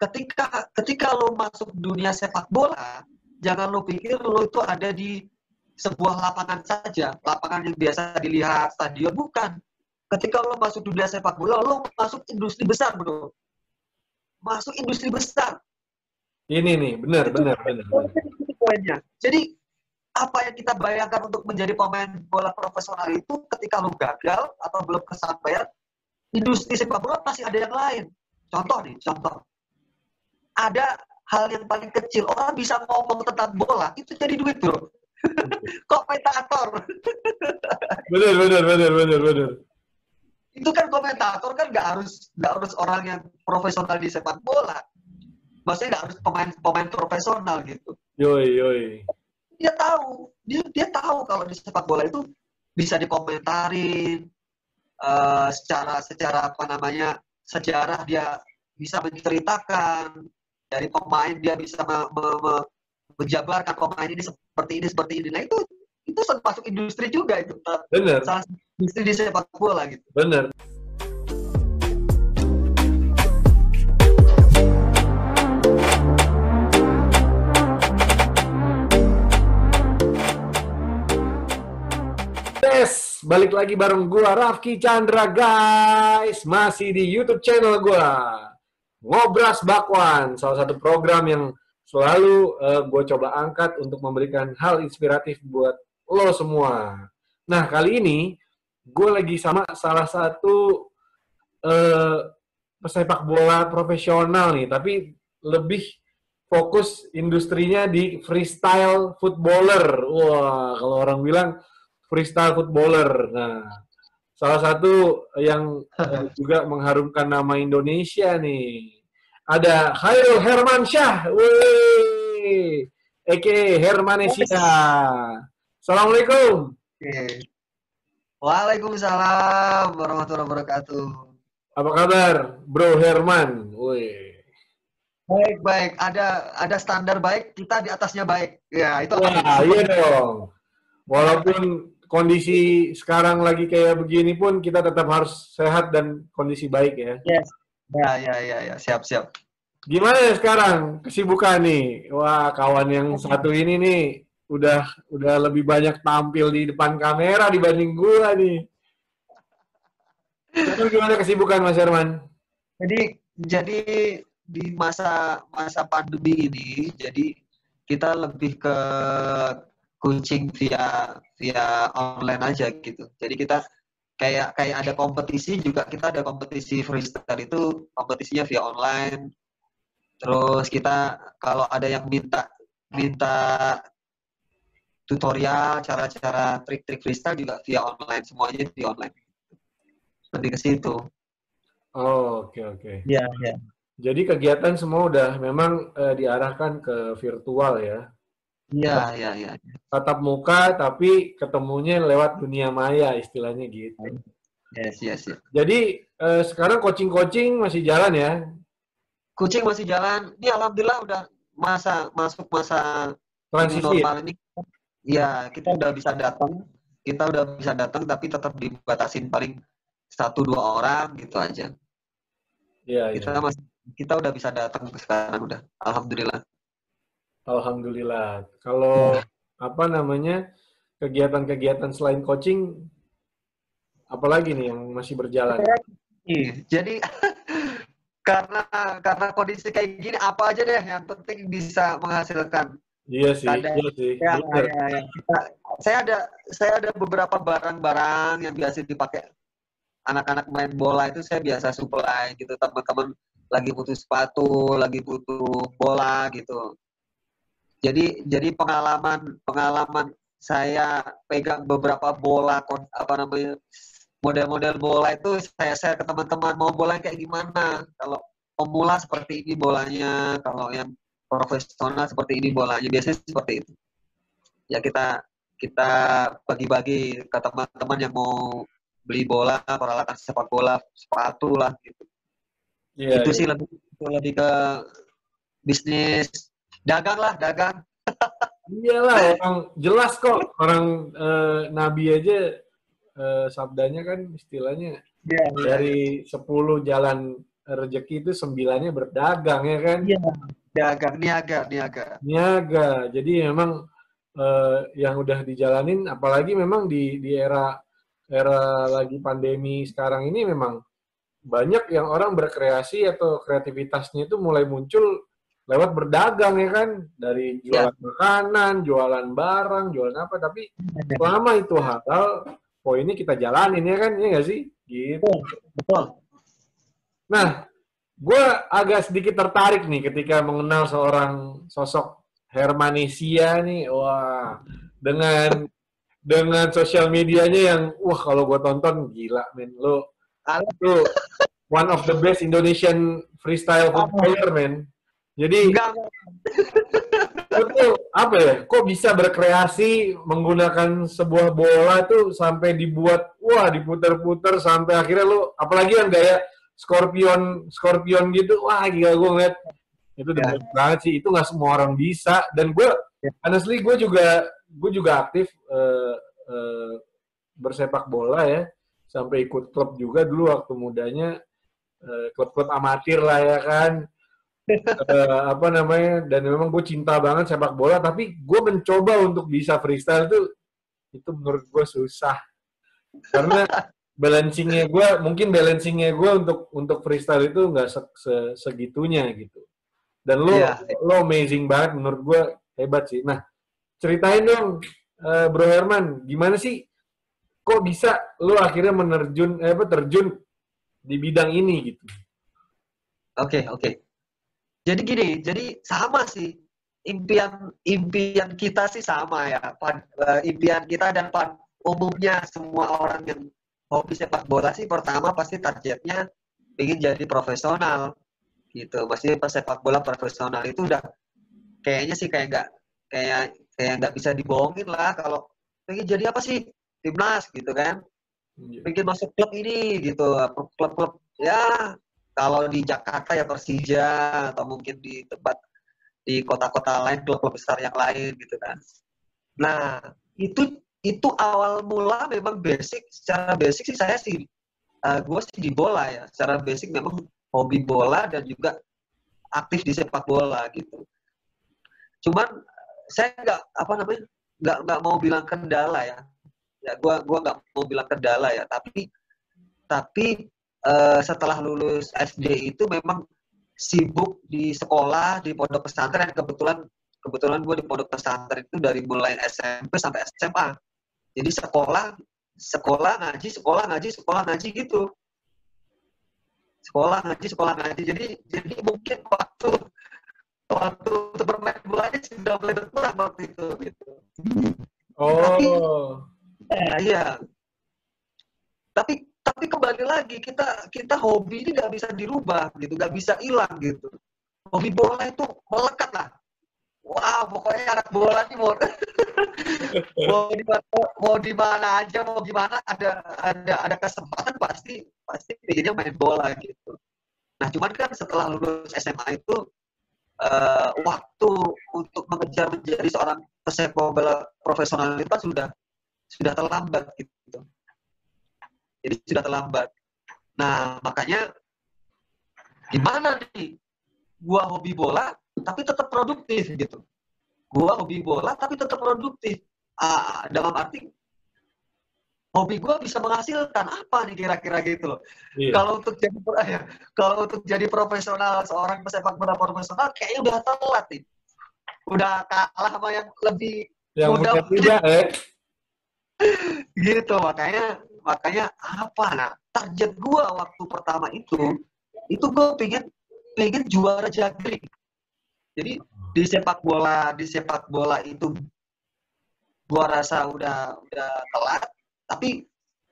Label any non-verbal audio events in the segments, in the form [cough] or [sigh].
ketika ketika lo masuk dunia sepak bola, jangan lo pikir lo itu ada di sebuah lapangan saja, lapangan yang biasa dilihat stadion bukan. Ketika lo masuk dunia sepak bola, lo masuk industri besar, bro. Masuk industri besar. Ini nih, benar, benar, benar. Poinnya. Jadi apa yang kita bayangkan untuk menjadi pemain bola profesional itu ketika lo gagal atau belum kesampaian, industri sepak bola pasti ada yang lain. Contoh nih, contoh. Ada hal yang paling kecil, orang bisa ngomong tentang bola, itu jadi duit, bro. [laughs] komentator. bener, bener, bener, bener, bener. Itu kan komentator kan nggak harus nggak harus orang yang profesional di sepak bola. Maksudnya nggak harus pemain pemain profesional gitu. Yoi, yoi. Dia tahu, dia dia tahu kalau di sepak bola itu bisa dikomentarin uh, secara secara apa namanya sejarah dia bisa menceritakan dari pemain dia bisa me, me, me, menjabarkan pemain ini seperti ini seperti ini. Nah itu itu termasuk industri juga itu. Benar. Salah industri di sepak bola gitu. Benar. Yes, balik lagi bareng gua Rafki Chandra guys, masih di YouTube channel gua. Ngobras Bakwan, salah satu program yang selalu uh, eh, gue coba angkat untuk memberikan hal inspiratif buat lo semua. Nah, kali ini gue lagi sama salah satu uh, pesepak bola profesional nih, tapi lebih fokus industrinya di freestyle footballer. Wah, kalau orang bilang freestyle footballer. Nah, salah satu yang uh, juga mengharumkan nama Indonesia nih ada Khairul Hermansyah, wih, Eke Hermanesia. Assalamualaikum. Waalaikumsalam warahmatullahi wabarakatuh. Apa kabar, Bro Herman? Wih. Baik, baik. Ada ada standar baik, kita di atasnya baik. Ya, itu. Wah, iya dong. Walaupun kondisi sekarang lagi kayak begini pun kita tetap harus sehat dan kondisi baik ya. Yes. Ya, ya, ya, ya, siap, siap. Gimana ya sekarang kesibukan nih? Wah, kawan yang satu ini nih udah udah lebih banyak tampil di depan kamera dibanding gua nih. Terus gimana kesibukan Mas Herman? Jadi jadi di masa masa pandemi ini, jadi kita lebih ke coaching via via online aja gitu. Jadi kita kayak kayak ada kompetisi juga kita ada kompetisi freestyle itu kompetisinya via online. Terus kita kalau ada yang minta minta tutorial cara-cara trik-trik freestyle juga via online semuanya di online. Lebih ke situ. Oh oke okay, oke. Okay. ya ya. Jadi kegiatan semua udah memang uh, diarahkan ke virtual ya Iya, iya, iya. Tatap muka tapi ketemunya lewat dunia maya istilahnya gitu. Yes, yes, yes. Jadi eh, sekarang coaching-coaching masih jalan ya? Coaching masih jalan. Ini alhamdulillah udah masa masuk masa transisi normal ini. Iya, kita udah bisa datang. Kita udah bisa datang tapi tetap dibatasin paling satu dua orang gitu aja. Iya, kita iya. masih kita udah bisa datang sekarang udah. Alhamdulillah. Alhamdulillah. Kalau ya. apa namanya kegiatan-kegiatan selain coaching, apalagi nih yang masih berjalan? Iya, jadi [laughs] karena karena kondisi kayak gini apa aja deh yang penting bisa menghasilkan. Iya sih, ada, iya sih. Ya, ya, ya. saya ada saya ada beberapa barang-barang yang biasa dipakai anak-anak main bola itu saya biasa supply gitu teman-teman lagi butuh sepatu, lagi butuh bola gitu jadi jadi pengalaman pengalaman saya pegang beberapa bola apa namanya model-model bola itu saya share ke teman-teman mau bola kayak gimana? Kalau pemula seperti ini bolanya kalau yang profesional seperti ini bolanya. Biasanya seperti itu. Ya kita kita bagi-bagi ke teman-teman yang mau beli bola peralatan sepak bola sepatu lah gitu. Yeah, itu yeah. sih lebih lebih ke bisnis dagang lah dagang iyalah orang jelas kok orang uh, nabi aja uh, sabdanya kan istilahnya yeah, dari sepuluh jalan rezeki itu sembilannya berdagang ya kan? Iya. Dagang, niaga, niaga. Niaga. Jadi memang eh, yang udah dijalanin, apalagi memang di di era era lagi pandemi sekarang ini memang banyak yang orang berkreasi atau kreativitasnya itu mulai muncul lewat berdagang ya kan? Dari jualan makanan, jualan barang, jualan apa. Tapi selama itu halal, poinnya kita jalanin ya kan, ya nggak sih? Gitu. Betul. Nah, gue agak sedikit tertarik nih ketika mengenal seorang sosok Hermanisia nih, wah dengan dengan sosial medianya yang wah kalau gue tonton gila men. Lo lo one of the best Indonesian freestyle player men jadi Enggak, itu apa ya? Kok bisa berkreasi menggunakan sebuah bola tuh sampai dibuat wah diputer-puter sampai akhirnya lu apalagi yang gaya scorpion scorpion gitu wah gila gue ngeliat itu Ya. banget sih itu nggak semua orang bisa dan gue Ya. honestly gue juga gue juga aktif eh, eh, bersepak bola ya sampai ikut klub juga dulu waktu mudanya eh, klub-klub amatir lah ya kan eh, apa namanya dan memang gue cinta banget sepak bola tapi gue mencoba untuk bisa freestyle itu itu menurut gue susah karena balancingnya gue mungkin balancingnya gue untuk untuk freestyle itu nggak se- se- segitunya gitu dan lo Iya. lo amazing banget menurut gue hebat sih nah ceritain dong eh, Bro Herman gimana sih kok bisa lo akhirnya menerjun eh, apa terjun di bidang ini gitu Oke, oke. Jadi gini, jadi sama sih. Impian impian kita sih sama ya. Pad- eh, impian kita dan pad- umumnya semua orang yang hobi sepak bola sih pertama pasti targetnya ingin jadi profesional gitu. Pasti pas sepak bola profesional itu udah kayaknya sih kayak nggak kayak kayak nggak bisa dibohongin lah kalau pengen jadi apa sih? Timnas gitu kan. Pengen masuk klub ini gitu. Klub-klub ya kalau di Jakarta ya Persija atau mungkin di tempat di kota-kota lain klub-klub besar yang lain gitu kan. Nah itu itu awal mula memang basic secara basic sih saya sih gue sih di bola ya. Secara basic memang hobi bola dan juga aktif di sepak bola gitu. Cuman saya nggak apa namanya nggak nggak mau bilang kendala ya. Ya gua gua nggak mau bilang kendala ya. Tapi tapi eh, setelah lulus SD itu memang sibuk di sekolah di pondok pesantren. Kebetulan kebetulan gue di pondok pesantren itu dari mulai SMP sampai SMA jadi sekolah sekolah ngaji sekolah ngaji sekolah ngaji gitu. Sekolah ngaji sekolah ngaji. Jadi jadi mungkin waktu waktu untuk bermain bola sudah mulai berkurang waktu itu gitu. Oh. Ya, iya. Tapi tapi kembali lagi kita kita hobi ini nggak bisa dirubah gitu, nggak bisa hilang gitu. Hobi bola itu melekat lah. Wah, pokoknya anak bola nih mau [laughs] mau di mau di mana aja mau gimana ada ada ada kesempatan pasti pasti pengennya main bola gitu. Nah, cuman kan setelah lulus SMA itu eh, waktu untuk mengejar menjadi seorang pesepak bola profesional itu kan sudah sudah terlambat gitu. Jadi sudah terlambat. Nah, makanya gimana nih? Gua hobi bola tapi tetap produktif gitu. Gua hobi bola tapi tetap produktif. Ah, dalam arti hobi gua bisa menghasilkan apa nih kira-kira gitu loh. iya. Kalau untuk jadi [laughs] ya, kalau untuk jadi profesional seorang pesepak bola profesional kayaknya udah telat nih. Udah kalah sama yang lebih yang muda eh [laughs] gitu makanya makanya apa nah target gua waktu pertama itu itu gua pengen pengen juara jagling jadi di sepak bola di sepak bola itu gua rasa udah udah telat. Tapi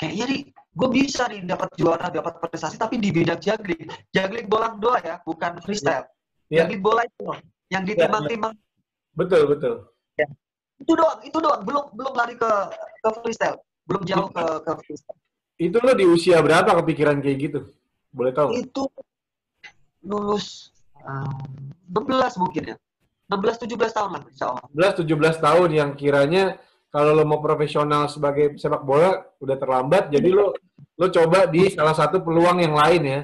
kayaknya nih gue bisa nih dapat juara dapat prestasi tapi di bidang jagling jagling bola dua ya bukan freestyle. Iya. jagling bola itu loh, yang ditimbang-timbang. Betul betul. Itu doang itu doang. Belum belum lari ke ke freestyle belum jauh ke ke freestyle itu lo di usia berapa kepikiran kayak gitu boleh tahu itu lulus um, 16 mungkin ya 16 17 tahun lah insya Allah 16 17 tahun yang kiranya kalau lo mau profesional sebagai sepak bola udah terlambat jadi lo lo coba di salah satu peluang yang lain ya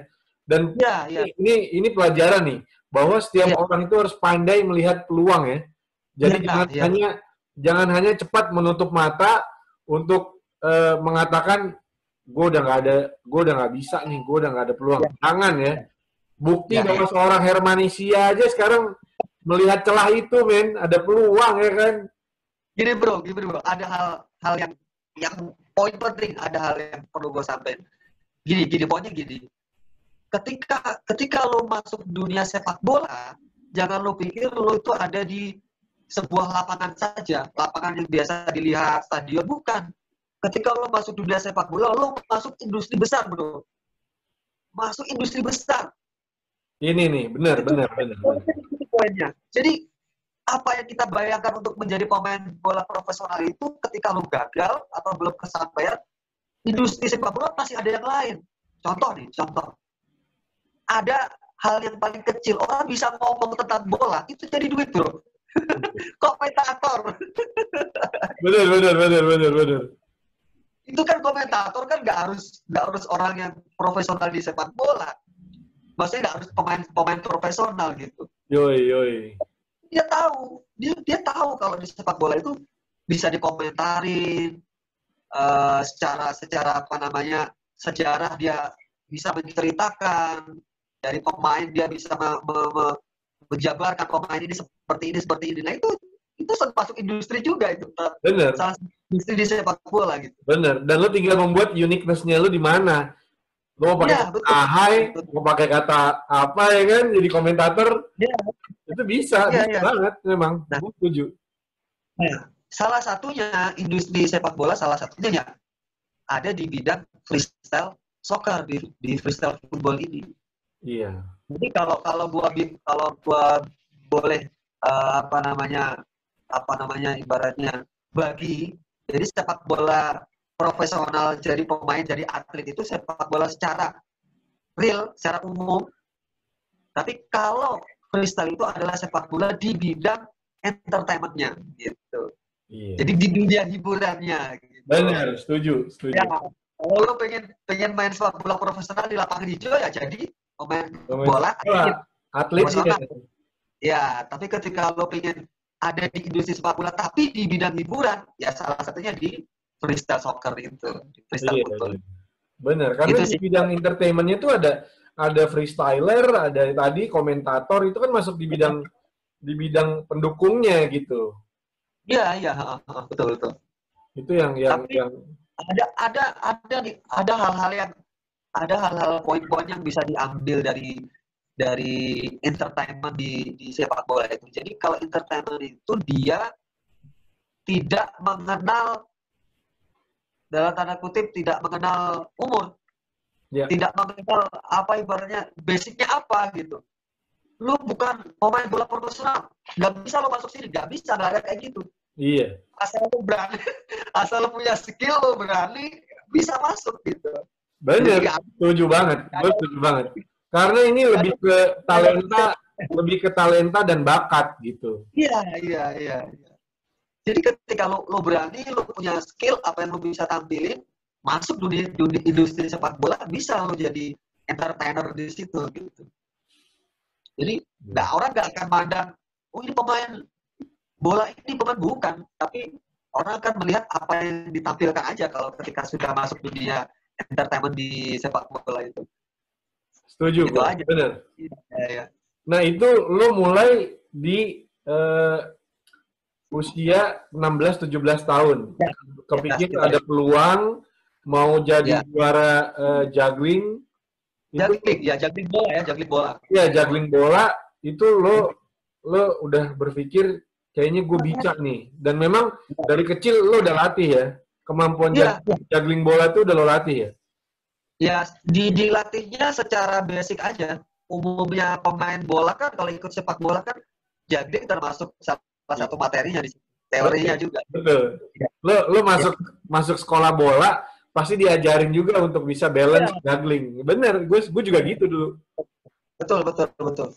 Dan Ya, ya. ini ini pelajaran nih bahwa setiap Iya. orang itu harus pandai melihat peluang ya. Jadi Iya, jangan iya. hanya jangan hanya cepat menutup mata untuk eh, mengatakan gue udah nggak ada, gue udah nggak bisa nih, gue udah nggak ada peluang. Jangan ya. Bukti Iya, bahwa seorang Hermanisia aja sekarang melihat celah itu, men, ada peluang ya kan? Gini bro, gini bro, ada hal hal yang yang poin penting, ada hal yang perlu gue sampaikan. Gini, gini poinnya gini. Ketika ketika lo masuk dunia sepak bola, jangan lo pikir lo itu ada di sebuah lapangan saja, lapangan yang biasa dilihat stadion bukan. Ketika lo masuk dunia sepak bola, lo masuk industri besar bro. Masuk industri besar. Ini nih, benar, benar, benar. poinnya. Jadi apa yang kita bayangkan untuk menjadi pemain bola profesional itu ketika lu gagal atau belum kesampaian, industri sepak bola pasti ada yang lain. Contoh nih, contoh. Ada hal yang paling kecil, orang bisa ngomong tentang bola, itu jadi duit bro. [laughs] Komentator. Benar, benar, benar, benar, benar. Itu kan komentator kan nggak harus nggak harus orang yang profesional di sepak bola. Maksudnya nggak harus pemain pemain profesional gitu. Yoi, yoi. dia tahu dia dia tahu kalau di sepak bola itu bisa dikomentarin eh, secara secara apa namanya sejarah dia bisa menceritakan dari pemain dia bisa me- me- me- menjabarkan pemain ini seperti ini seperti ini nah itu itu masuk industri juga itu Benar, salah industri di sepak bola gitu benar. Dan lo tinggal membuat uniqueness-nya lo di mana. Lo mau pakai kata betul. ahai, Betul. mau pakai kata apa ya kan, jadi komentator, Iya. itu bisa, Iya, bisa iya. banget memang. Nah. Gue setuju. salah satunya industri sepak bola salah satunya ya ada di bidang freestyle soccer di, di freestyle football ini Iya. Jadi kalau kalau gua kalau gua boleh eh, apa namanya apa namanya ibaratnya bagi jadi sepak bola profesional jadi pemain jadi atlet itu sepak bola secara real secara umum. Tapi kalau freestyle itu adalah sepak bola di bidang entertainmentnya gitu. Iya. Jadi di dunia hiburannya. Gitu. Benar, setuju, setuju. Ya, kalau lo pengen pengen main sepak bola profesional di lapangan hijau ya jadi pemain Pemain bola bola. atlet. Atlet. Ya, tapi ketika lo pengen ada di industri sepak bola tapi di bidang hiburan, ya salah satunya di freestyle soccer itu, di freestyle Iya, football. iya. Benar, karena Itu di sih. bidang entertainment-nya itu ada ada freestyler, ada tadi komentator itu kan masuk di bidang di bidang pendukungnya gitu. Iya, iya, betul betul. Itu yang yang Tapi- yang Ada ada ada ada hal-hal yang ada hal-hal poin-poin yang bisa diambil dari dari entertainment di di sepak bola itu. Jadi kalau entertainment itu dia tidak mengenal dalam tanda kutip tidak mengenal umur. Ya. Tidak mengenal apa ibaratnya basicnya apa gitu. Lu bukan pemain bola profesional, nggak bisa lo masuk sini, nggak bisa, nggak ada kayak gitu. iya. Asal lu berani, [laughs] asal lu punya skill, lu berani, bisa masuk gitu. Benar, setuju banget. Gue setuju banget. Karena ini lebih ke talenta, lebih ke talenta dan bakat gitu. Iya, iya, iya. iya. Jadi ketika lo, lo berani, lo punya skill, apa yang lo bisa tampilin, masuk dunia, dunia industri sepak bola, bisa lo jadi entertainer di situ gitu. Jadi nggak orang nggak akan mandang, oh ini pemain bola ini pemain bukan, tapi orang akan melihat apa yang ditampilkan aja kalau ketika sudah masuk dunia entertainment di sepak bola itu. Setuju, Itu gua. aja. benar. Iya, iya. Nah itu lo mulai di eh, usia 16-17 tahun. Ya. Kepikir Ya, ya. ada peluang mau jadi Ya. juara eh, juggling. Itu, Juggling, ya juggling bola ya, juggling bola. ya juggling bola itu lo lo udah berpikir kayaknya gue bisa nih. Dan memang dari kecil lo udah latih ya kemampuan Iya. jag- juggling bola itu udah lo latih ya. Ya, di dilatihnya secara basic aja. Umumnya pemain bola kan kalau ikut sepak bola kan juggling termasuk salah satu materinya di teorinya juga. Betul. Ya. Lo lo masuk masuk sekolah bola pasti diajarin juga untuk bisa balance Iya. juggling. Bener, gue gue juga gitu dulu. Betul, betul, betul.